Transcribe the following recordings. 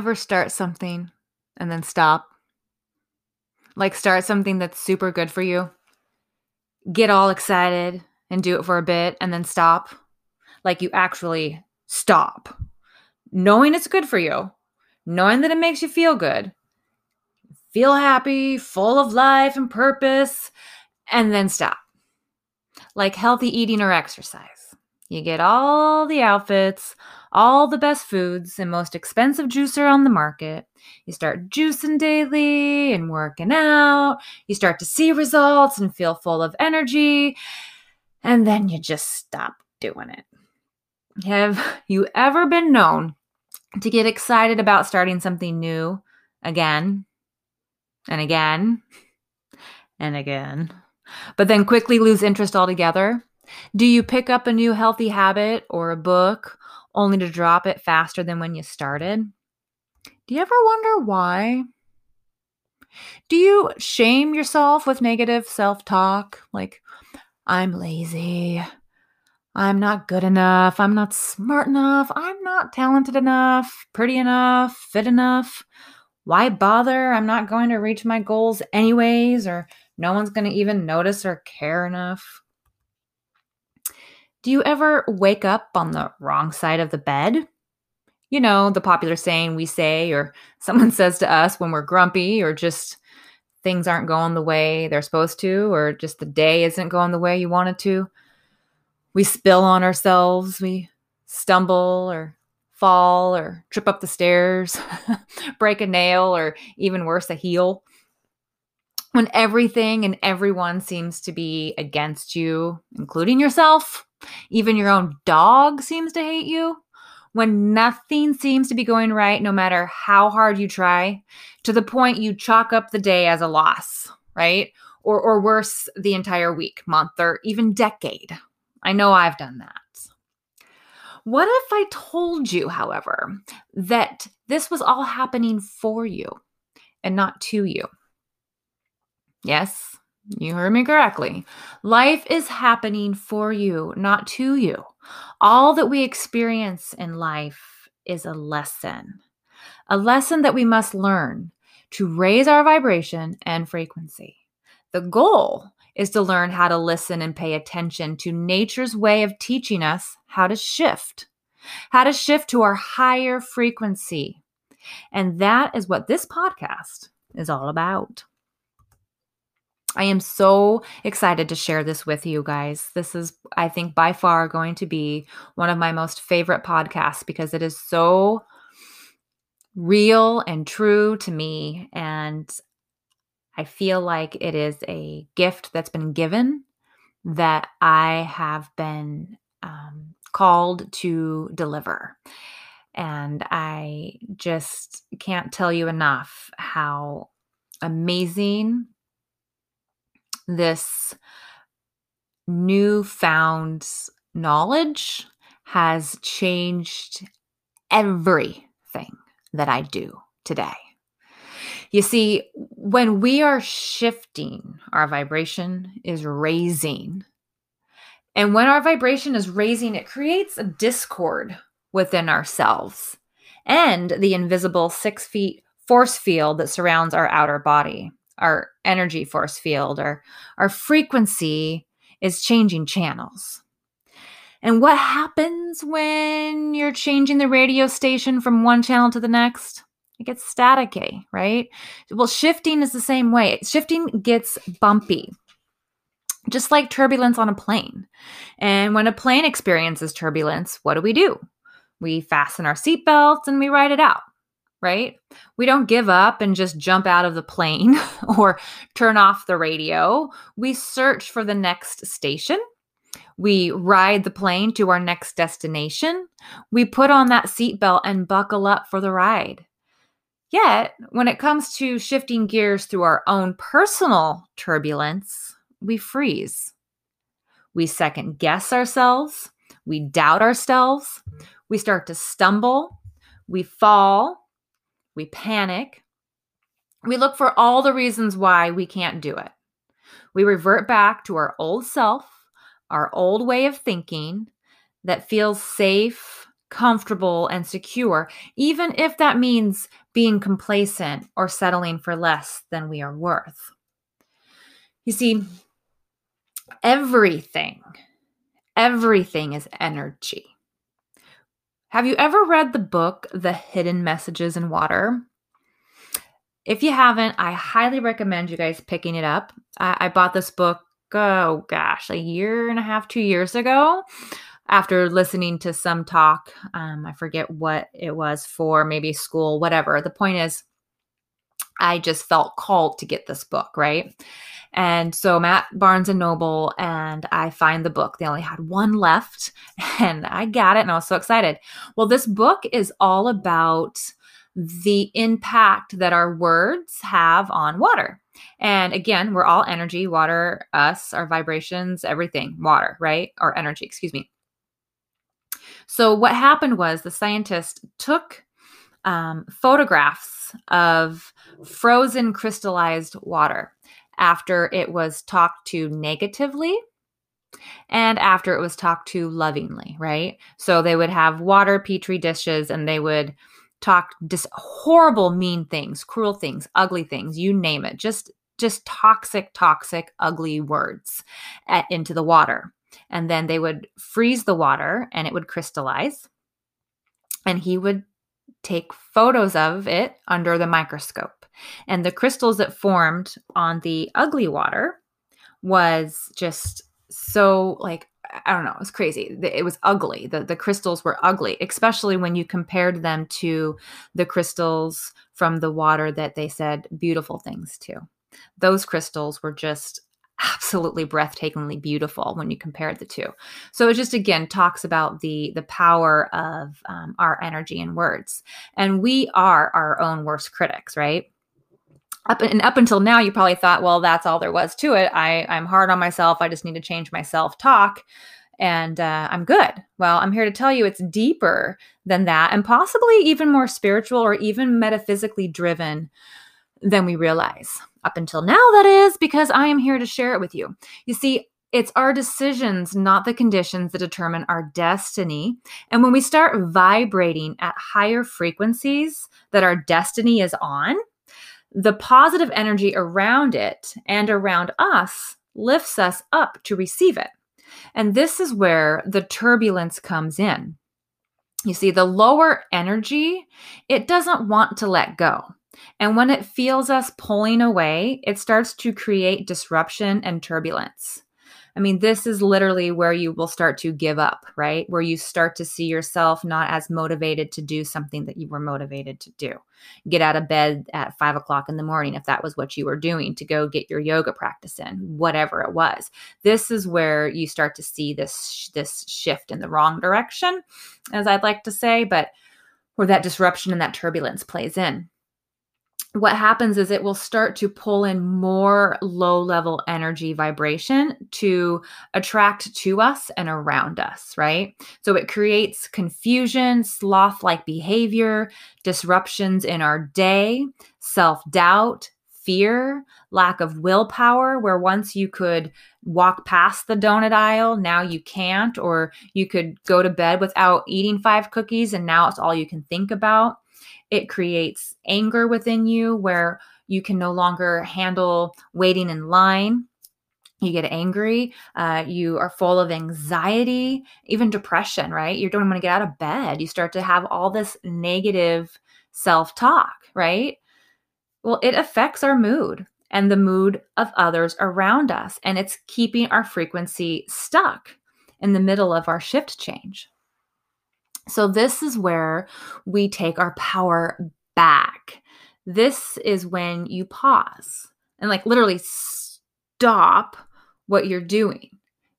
Ever start something and then stop? Like, start something that's super good for you, get all excited and do it for a bit and then stop? Like, you actually stop, knowing it's good for you, knowing that it makes you feel good, feel happy, full of life and purpose, and then stop. Like healthy eating or exercise. You get all the outfits, all the best foods, and most expensive juicer on the market. You start juicing daily and working out. You start to see results and feel full of energy. And then you just stop doing it. Have you ever been known to get excited about starting something new again and again and again, but then quickly lose interest altogether? Do you pick up a new healthy habit or a book only to drop it faster than when you started? Do you ever wonder why? Do you shame yourself with negative self talk? Like, I'm lazy. I'm not good enough. I'm not smart enough. I'm not talented enough, pretty enough, fit enough. Why bother? I'm not going to reach my goals anyways, or no one's going to even notice or care enough. Do you ever wake up on the wrong side of the bed? You know, the popular saying we say, or someone says to us when we're grumpy, or just things aren't going the way they're supposed to, or just the day isn't going the way you want it to we spill on ourselves, we stumble or fall or trip up the stairs, break a nail, or even worse, a heel. When everything and everyone seems to be against you, including yourself, even your own dog seems to hate you. When nothing seems to be going right, no matter how hard you try, to the point you chalk up the day as a loss, right? Or, or worse, the entire week, month, or even decade. I know I've done that. What if I told you, however, that this was all happening for you and not to you? Yes, you heard me correctly. Life is happening for you, not to you. All that we experience in life is a lesson, a lesson that we must learn to raise our vibration and frequency. The goal is to learn how to listen and pay attention to nature's way of teaching us how to shift, how to shift to our higher frequency. And that is what this podcast is all about. I am so excited to share this with you guys. This is, I think, by far going to be one of my most favorite podcasts because it is so real and true to me. And I feel like it is a gift that's been given that I have been um, called to deliver. And I just can't tell you enough how amazing this newfound knowledge has changed everything that I do today. You see, when we are shifting, our vibration is raising. And when our vibration is raising, it creates a discord within ourselves and the invisible six feet force field that surrounds our outer body, our energy force field, or our frequency is changing channels. And what happens when you're changing the radio station from one channel to the next? it gets staticky, right? Well, shifting is the same way. Shifting gets bumpy, just like turbulence on a plane. And when a plane experiences turbulence, what do we do? We fasten our seatbelts and we ride it out, right? We don't give up and just jump out of the plane or turn off the radio. We search for the next station. We ride the plane to our next destination. We put on that seatbelt and buckle up for the ride. Yet, when it comes to shifting gears through our own personal turbulence, we freeze. We second guess ourselves. We doubt ourselves. We start to stumble. We fall. We panic. We look for all the reasons why we can't do it. We revert back to our old self, our old way of thinking that feels safe, comfortable, and secure, even if that means being complacent or settling for less than we are worth. You see, everything, everything is energy. Have you ever read the book, The Hidden Messages in Water? If you haven't, I highly recommend you guys picking it up. I, I bought this book, oh gosh, a year and a half, two years ago after listening to some talk. Um, I forget what it was for, maybe school, whatever. The point is, I just felt called to get this book, right? And so I'm at Barnes and Noble and I find the book. They only had one left and I got it and I was so excited. Well, this book is all about the impact that our words have on water. And again, we're all energy, water, us, our vibrations, everything, water, right? Or energy, excuse me. So, what happened was the scientist took um, photographs of frozen crystallized water after it was talked to negatively and after it was talked to lovingly, right? So they would have water petri dishes and they would talk just horrible mean things, cruel things, ugly things, you name it. Just just toxic toxic ugly words at, into the water and then they would freeze the water and it would crystallize. And he would take photos of it under the microscope. And the crystals that formed on the ugly water was just so like I don't know, it was crazy. It was ugly. The the crystals were ugly, especially when you compared them to the crystals from the water that they said beautiful things to. Those crystals were just absolutely breathtakingly beautiful when you compare the two. So it just again talks about the the power of um, our energy and words, and we are our own worst critics, right? Up and up until now, you probably thought, well, that's all there was to it. I I'm hard on myself. I just need to change my self talk. And uh, I'm good. Well, I'm here to tell you it's deeper than that, and possibly even more spiritual or even metaphysically driven than we realize. Up until now, that is, because I am here to share it with you. You see, it's our decisions, not the conditions, that determine our destiny. And when we start vibrating at higher frequencies that our destiny is on, the positive energy around it and around us lifts us up to receive it. And this is where the turbulence comes in. You see, the lower energy, it doesn't want to let go. And when it feels us pulling away, it starts to create disruption and turbulence. I mean, this is literally where you will start to give up, right? Where you start to see yourself not as motivated to do something that you were motivated to do. Get out of bed at five o'clock in the morning if that was what you were doing to go get your yoga practice in, whatever it was. This is where you start to see this this shift in the wrong direction, as I'd like to say, but where that disruption and that turbulence plays in what happens is it will start to pull in more low level energy vibration to attract to us and around us, right? So it creates confusion, sloth like behavior, disruptions in our day, self doubt, fear, lack of willpower, where once you could walk past the donut aisle, now you can't, or you could go to bed without eating five cookies and now it's all you can think about it creates anger within you where you can no longer handle waiting in line. You get angry. Uh, you are full of anxiety, even depression, right? You don't want to get out of bed. You start to have all this negative self talk, right? Well, it affects our mood and the mood of others around us. And it's keeping our frequency stuck in the middle of our shift change. So, this is where we take our power back. This is when you pause and, like, literally stop what you're doing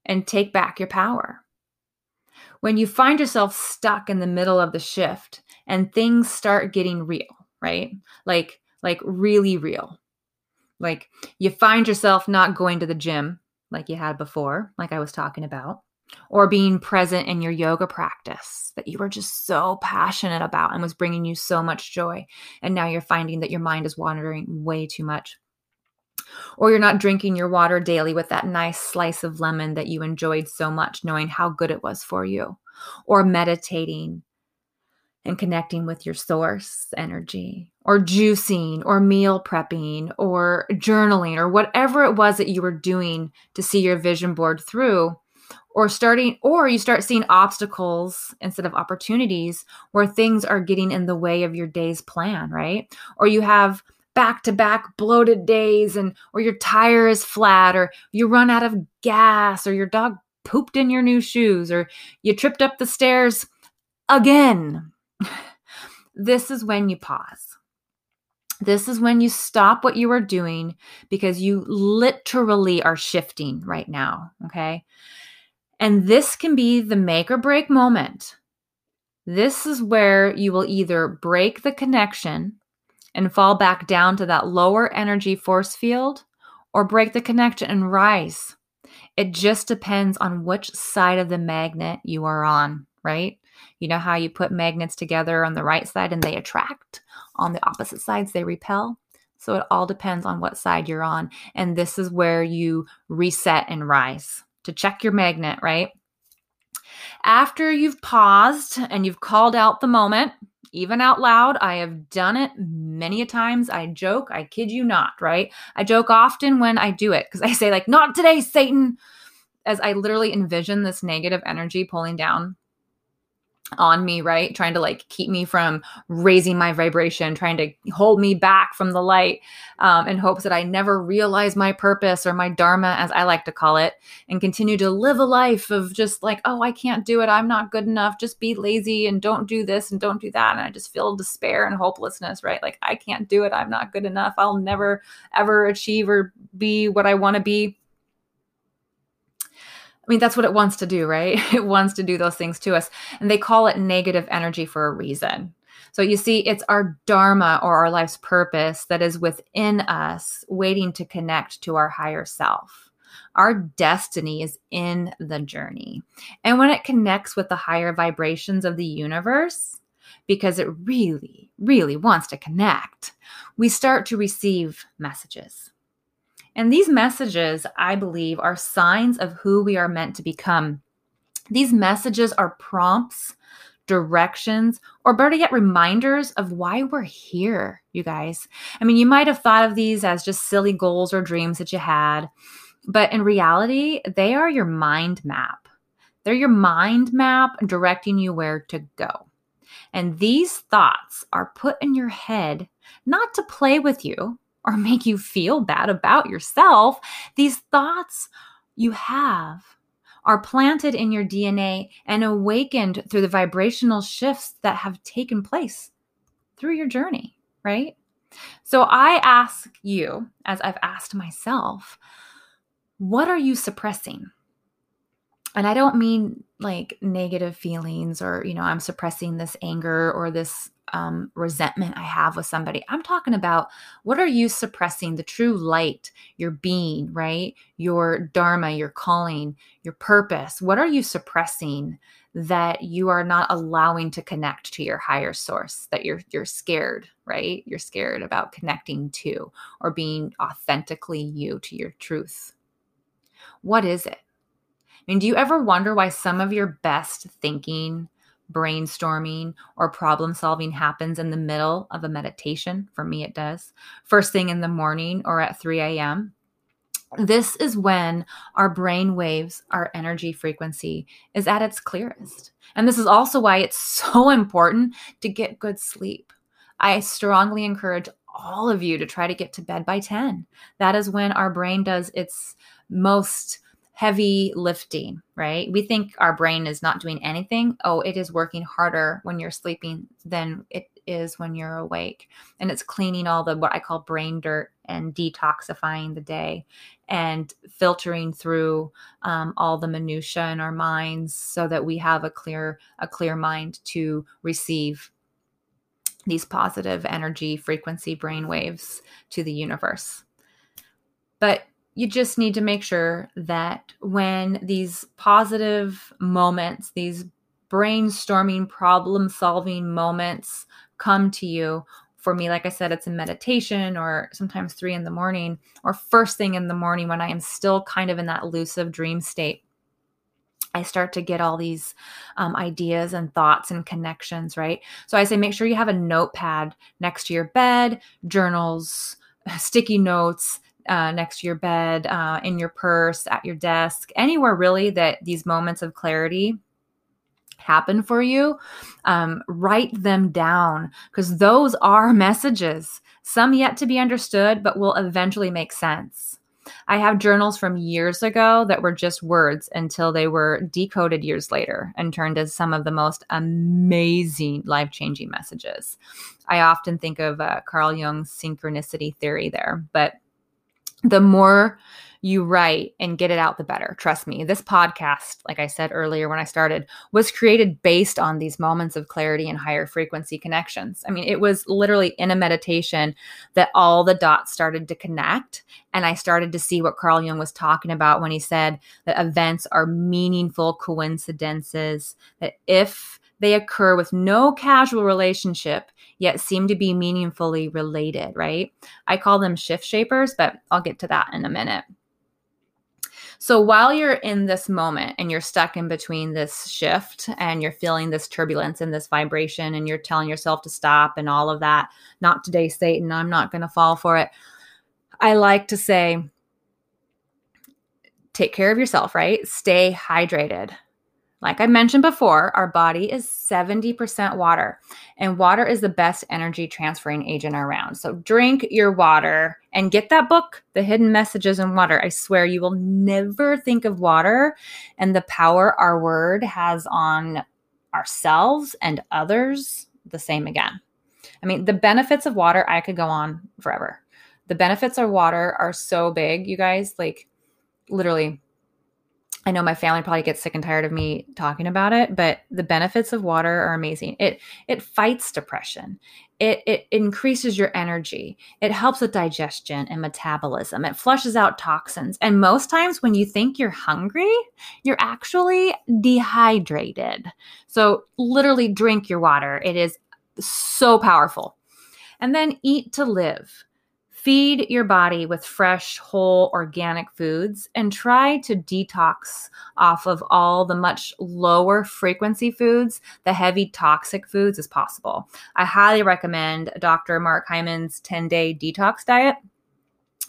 and take back your power. When you find yourself stuck in the middle of the shift and things start getting real, right? Like, like really real. Like you find yourself not going to the gym like you had before, like I was talking about or being present in your yoga practice that you were just so passionate about and was bringing you so much joy. And now you're finding that your mind is wandering way too much. Or you're not drinking your water daily with that nice slice of lemon that you enjoyed so much, knowing how good it was for you. Or meditating and connecting with your source energy, or juicing, or meal prepping, or journaling, or whatever it was that you were doing to see your vision board through, or starting, or you start seeing obstacles instead of opportunities where things are getting in the way of your day's plan, right? Or you have back to back bloated days and or your tire is flat or you run out of gas or your dog pooped in your new shoes or you tripped up the stairs again. This is when you pause. This is when you stop what you are doing because you literally are shifting right now okay and this can be the make or break moment this is where you will either break the connection and fall back down to that lower energy force field or break the connection and rise. It just depends on which side of the magnet you are on, right? You know how you put magnets together on the right side and they attract, on the opposite sides they repel. So it all depends on what side you're on. And this is where you reset and rise to check your magnet, right? After you've paused and you've called out the moment, even out loud. I have done it many a times. I joke, I kid you not, right? I joke often when I do it because I say, like, not today, Satan, as I literally envision this negative energy pulling down on me, right? Trying to like keep me from raising my vibration, trying to hold me back from the light um, in hopes that I never realize my purpose or my dharma, as I like to call it, and continue to live a life of just like, oh, I can't do it. I'm not good enough. Just be lazy and don't do this and don't do that. And I just feel despair and hopelessness, right? Like, I can't do it. I'm not good enough. I'll never, ever achieve or be what I want to be mean, that's what it wants to do, right? It wants to do those things to us. And they call it negative energy for a reason. So you see, it's our dharma or our life's purpose that is within us, waiting to connect to our higher self. Our destiny is in the journey. And when it connects with the higher vibrations of the universe, because it really, really wants to connect, we start to receive messages. And these messages, I believe, are signs of who we are meant to become. These messages are prompts, directions, or better yet, reminders of why we're here, you guys. I mean, you might have thought of these as just silly goals or dreams that you had, but in reality, they are your mind map. They're your mind map directing you where to go. And these thoughts are put in your head not to play with you, or make you feel bad about yourself. These thoughts you have are planted in your DNA and awakened through the vibrational shifts that have taken place through your journey, right? So I ask you, as I've asked myself, what are you suppressing? And I don't mean like negative feelings or, you know, I'm suppressing this anger or this um, resentment I have with somebody. I'm talking about what are you suppressing? The true light, your being, right? Your dharma, your calling, your purpose. What are you suppressing that you are not allowing to connect to your higher source? That you're you're scared, right? You're scared about connecting to or being authentically you to your truth. What is it? I mean, do you ever wonder why some of your best thinking, brainstorming or problem solving happens in the middle of a meditation. For me, it does. First thing in the morning or at 3 a.m. This is when our brain waves, our energy frequency is at its clearest. And this is also why it's so important to get good sleep. I strongly encourage all of you to try to get to bed by 10. That is when our brain does its most heavy lifting, right? We think our brain is not doing anything. Oh, it is working harder when you're sleeping than it is when you're awake. And it's cleaning all the what I call brain dirt and detoxifying the day and filtering through um, all the minutia in our minds so that we have a clear a clear mind to receive these positive energy frequency brain waves to the universe. But you just need to make sure that when these positive moments, these brainstorming, problem solving moments come to you, for me, like I said, it's a meditation or sometimes three in the morning or first thing in the morning when I am still kind of in that elusive dream state. I start to get all these um, ideas and thoughts and connections, right? So I say make sure you have a notepad next to your bed, journals, sticky notes uh, next to your bed, uh, in your purse, at your desk, anywhere really that these moments of clarity happen for you. Um, write them down because those are messages, some yet to be understood, but will eventually make sense. I have journals from years ago that were just words until they were decoded years later and turned as some of the most amazing life changing messages. I often think of uh, Carl Jung's synchronicity theory there, but the more you write and get it out, the better. Trust me. This podcast, like I said earlier when I started, was created based on these moments of clarity and higher frequency connections. I mean, it was literally in a meditation that all the dots started to connect. And I started to see what Carl Jung was talking about when he said that events are meaningful coincidences, that if they occur with no casual relationship, yet seem to be meaningfully related, right? I call them shift shapers, but I'll get to that in a minute. So while you're in this moment and you're stuck in between this shift and you're feeling this turbulence and this vibration and you're telling yourself to stop and all of that, not today, Satan, I'm not going to fall for it. I like to say, take care of yourself, right? Stay hydrated. Like I mentioned before, our body is 70% water, and water is the best energy transferring agent around. So drink your water and get that book, The Hidden Messages in Water. I swear you will never think of water and the power our word has on ourselves and others the same again. I mean, the benefits of water, I could go on forever. The benefits of water are so big, you guys, like literally I know my family probably gets sick and tired of me talking about it, but the benefits of water are amazing. It it fights depression. It it increases your energy. It helps with digestion and metabolism. It flushes out toxins. And most times when you think you're hungry, you're actually dehydrated. So literally drink your water. It is so powerful. And then eat to live. Feed your body with fresh, whole, organic foods and try to detox off of all the much lower frequency foods, the heavy toxic foods as possible. I highly recommend Dr. Mark Hyman's 10 day detox diet.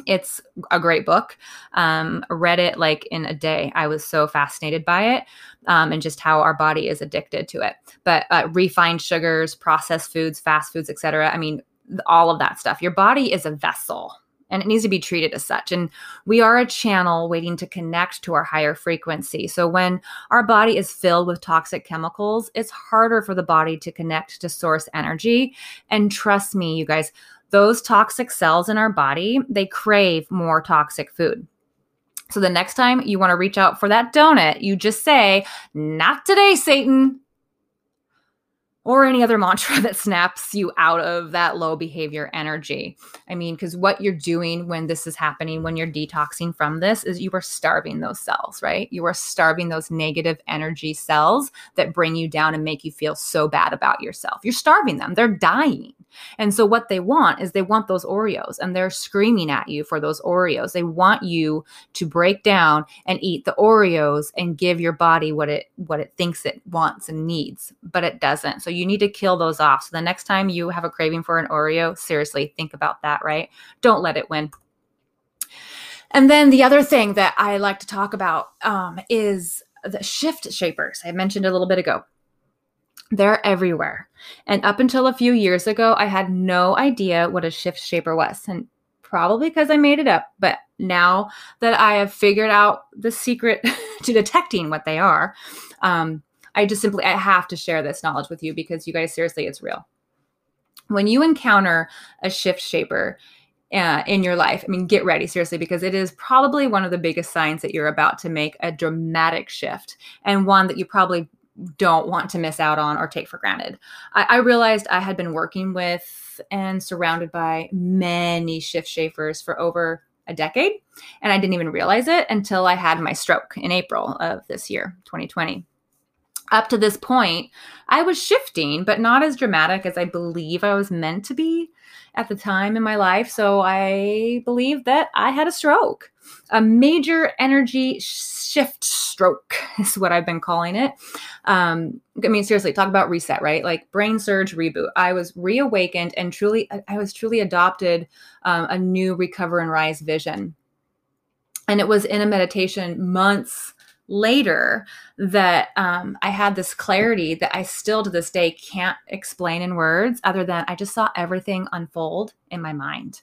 It's a great book. Um, read it like in a day. I was so fascinated by it um, and just how our body is addicted to it. But uh, refined sugars, processed foods, fast foods, etc. I mean, all of that stuff. Your body is a vessel and it needs to be treated as such. And we are a channel waiting to connect to our higher frequency. So when our body is filled with toxic chemicals, it's harder for the body to connect to source energy. And trust me, you guys, those toxic cells in our body, they crave more toxic food. So the next time you want to reach out for that donut, you just say, Not today, Satan or any other mantra that snaps you out of that low behavior energy. I mean, because what you're doing when this is happening, when you're detoxing from this, is you are starving those cells, right? You are starving those negative energy cells that bring you down and make you feel so bad about yourself. You're starving them, they're dying. And so, what they want is they want those Oreos and they're screaming at you for those Oreos. They want you to break down and eat the Oreos and give your body what it what it thinks it wants and needs, but it doesn't. So you need to kill those off. So the next time you have a craving for an Oreo, seriously think about that, right? Don't let it win. And then the other thing that I like to talk about um, is the shift shapers. I mentioned a little bit ago. They're everywhere. And up until a few years ago, I had no idea what a shift shaper was. And probably because I made it up. But now that I have figured out the secret to detecting what they are, um, I just simply I have to share this knowledge with you because you guys seriously it's real. When you encounter a shift shaper uh, in your life, I mean, get ready seriously because it is probably one of the biggest signs that you're about to make a dramatic shift and one that you probably don't want to miss out on or take for granted. I, I realized I had been working with and surrounded by many shift shapers for over a decade, and I didn't even realize it until I had my stroke in April of this year, 2020. Up to this point, I was shifting, but not as dramatic as I believe I was meant to be at the time in my life. So I believe that I had a stroke. A major energy shift stroke is what I've been calling it. Um, I mean, seriously, talk about reset, right? Like brain surge reboot. I was reawakened and truly, I was truly adopted um, a new recover and rise vision. And it was in a meditation months later that um, I had this clarity that I still to this day can't explain in words, other than I just saw everything unfold in my mind.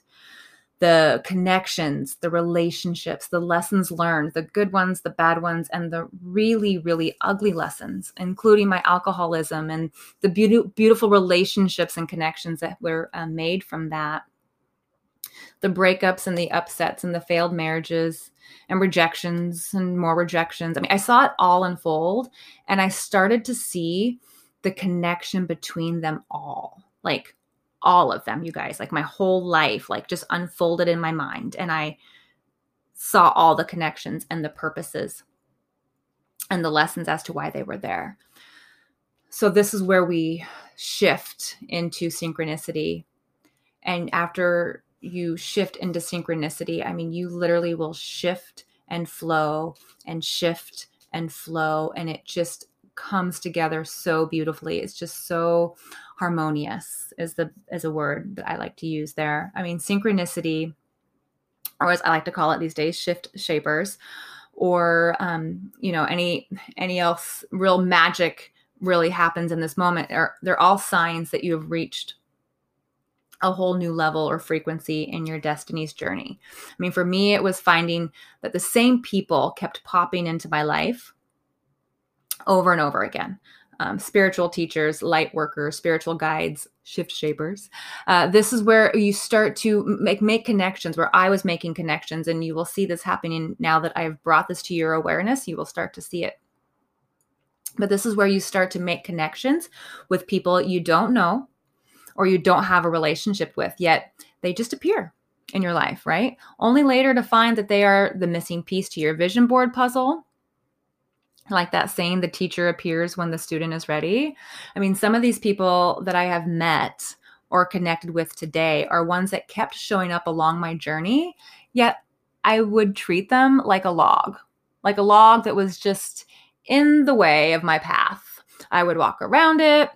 The connections, the relationships, the lessons learned, the good ones, the bad ones, and the really, really ugly lessons, including my alcoholism and the be- beautiful relationships and connections that were uh, made from that the breakups and the upsets and the failed marriages and rejections and more rejections. I mean, I saw it all unfold and I started to see the connection between them all. Like all of them, you guys, like my whole life, like just unfolded in my mind. And I saw all the connections and the purposes and the lessons as to why they were there. So, this is where we shift into synchronicity. And after you shift into synchronicity, I mean, you literally will shift and flow and shift and flow, and it just comes together so beautifully. It's just so harmonious is the as a word that I like to use there. I mean, synchronicity, or as I like to call it these days, shift shapers, or um, you know, any any else real magic really happens in this moment. Are they're all signs that you have reached a whole new level or frequency in your destiny's journey. I mean, for me, it was finding that the same people kept popping into my life over and over again. Um, spiritual teachers, light workers, spiritual guides, shift shapers. Uh, this is where you start to make make connections. Where I was making connections, and you will see this happening now that I've brought this to your awareness. You will start to see it. But this is where you start to make connections with people you don't know, or you don't have a relationship with, yet they just appear in your life, right? Only later to find that they are the missing piece to your vision board puzzle. Like that saying, the teacher appears when the student is ready. I mean, some of these people that I have met or connected with today are ones that kept showing up along my journey, yet I would treat them like a log, like a log that was just in the way of my path. I would walk around it,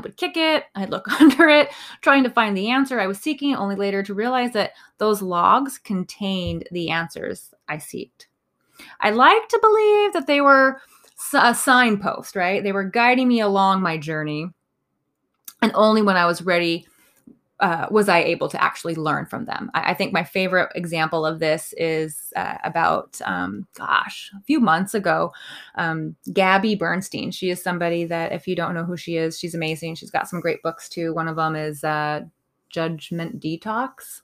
would kick it, I'd look under it, trying to find the answer I was seeking, only later to realize that those logs contained the answers I seeked. I like to believe that they were a signpost, right? They were guiding me along my journey. And only when I was ready uh, was I able to actually learn from them. I, I think my favorite example of this is uh, about, um, gosh, a few months ago. Um, Gabby Bernstein. She is somebody that, if you don't know who she is, she's amazing. She's got some great books too. One of them is uh, Judgment Detox.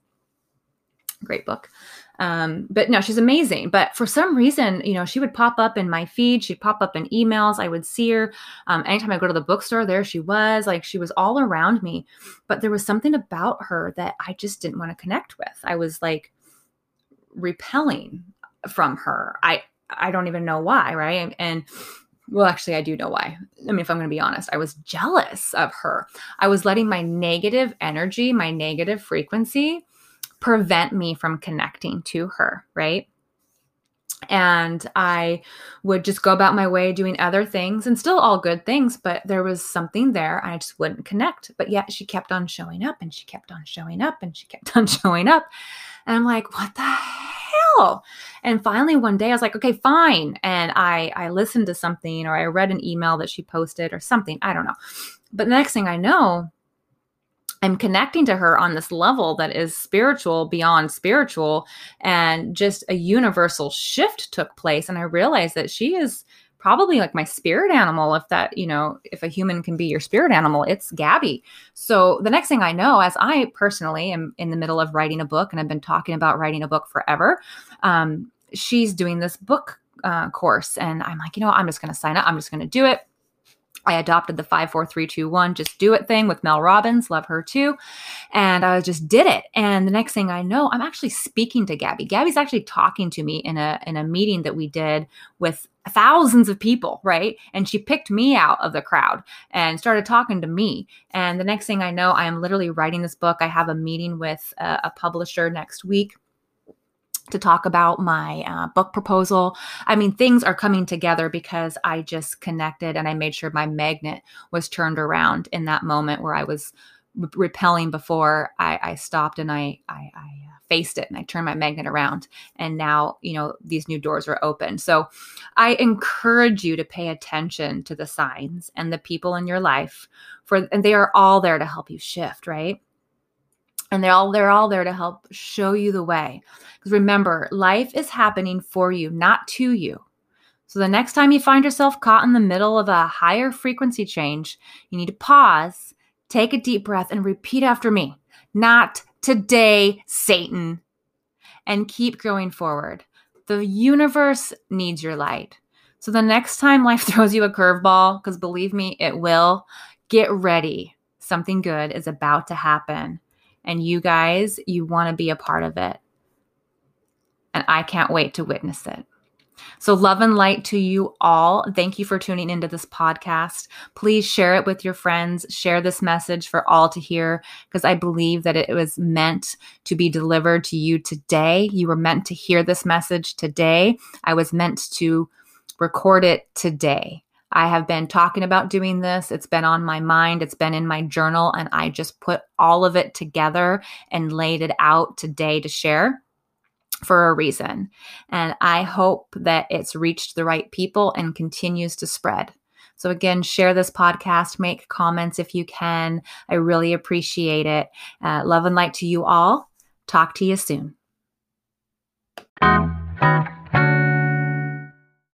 Great book. Um, but no, she's amazing. But for some reason, you know, she would pop up in my feed. She'd pop up in emails. I would see her. Um, anytime I go to the bookstore, there she was. Like she was all around me. But there was something about her that I just didn't want to connect with. I was like repelling from her. I I don't even know why, right? And well, actually, I do know why. I mean, if I'm going to be honest, I was jealous of her. I was letting my negative energy, my negative frequency, prevent me from connecting to her, right? And I would just go about my way doing other things and still all good things, but there was something there. I just wouldn't connect. But yet she kept on showing up and she kept on showing up and she kept on showing up. And I'm like, what the hell? And finally one day I was like, okay, fine. And I I listened to something or I read an email that she posted or something. I don't know. But the next thing I know, I'm connecting to her on this level that is spiritual beyond spiritual. And just a universal shift took place. And I realized that she is probably like my spirit animal. If that, you know, if a human can be your spirit animal, it's Gabby. So the next thing I know, as I personally am in the middle of writing a book and I've been talking about writing a book forever, um, she's doing this book uh, course. And I'm like, you know, I'm just going to sign up. I'm just going to do it I adopted the 54321 just do it thing with Mel Robbins, love her too. And I just did it. And the next thing I know, I'm actually speaking to Gabby. Gabby's actually talking to me in a in a meeting that we did with thousands of people, right? And she picked me out of the crowd and started talking to me. And the next thing I know, I am literally writing this book. I have a meeting with a, a publisher next week to talk about my uh, book proposal. I mean, things are coming together because I just connected and I made sure my magnet was turned around in that moment where I was re- repelling before I, I, stopped and I, I, I uh, faced it and I turned my magnet around. And now, you know, these new doors are open. So I encourage you to pay attention to the signs and the people in your life for, and they are all there to help you shift, right? And they're all they're all there to help show you the way. Because remember life is happening for you not to you. So the next time you find yourself caught in the middle of a higher frequency change you need to pause take a deep breath and repeat after me not today satan and keep going forward. The universe needs your light. So the next time life throws you a curveball because believe me it will get ready. Something good is about to happen and you guys, you want to be a part of it. And I can't wait to witness it. So, love and light to you all. Thank you for tuning into this podcast. Please share it with your friends. Share this message for all to hear because I believe that it was meant to be delivered to you today. You were meant to hear this message today. I was meant to record it today. I have been talking about doing this. It's been on my mind, it's been in my journal, and I just put all of it together and laid it out today to share for a reason. And I hope that it's reached the right people and continues to spread. So, again, share this podcast, make comments if you can. I really appreciate it. Uh, love and light to you all. Talk to you soon.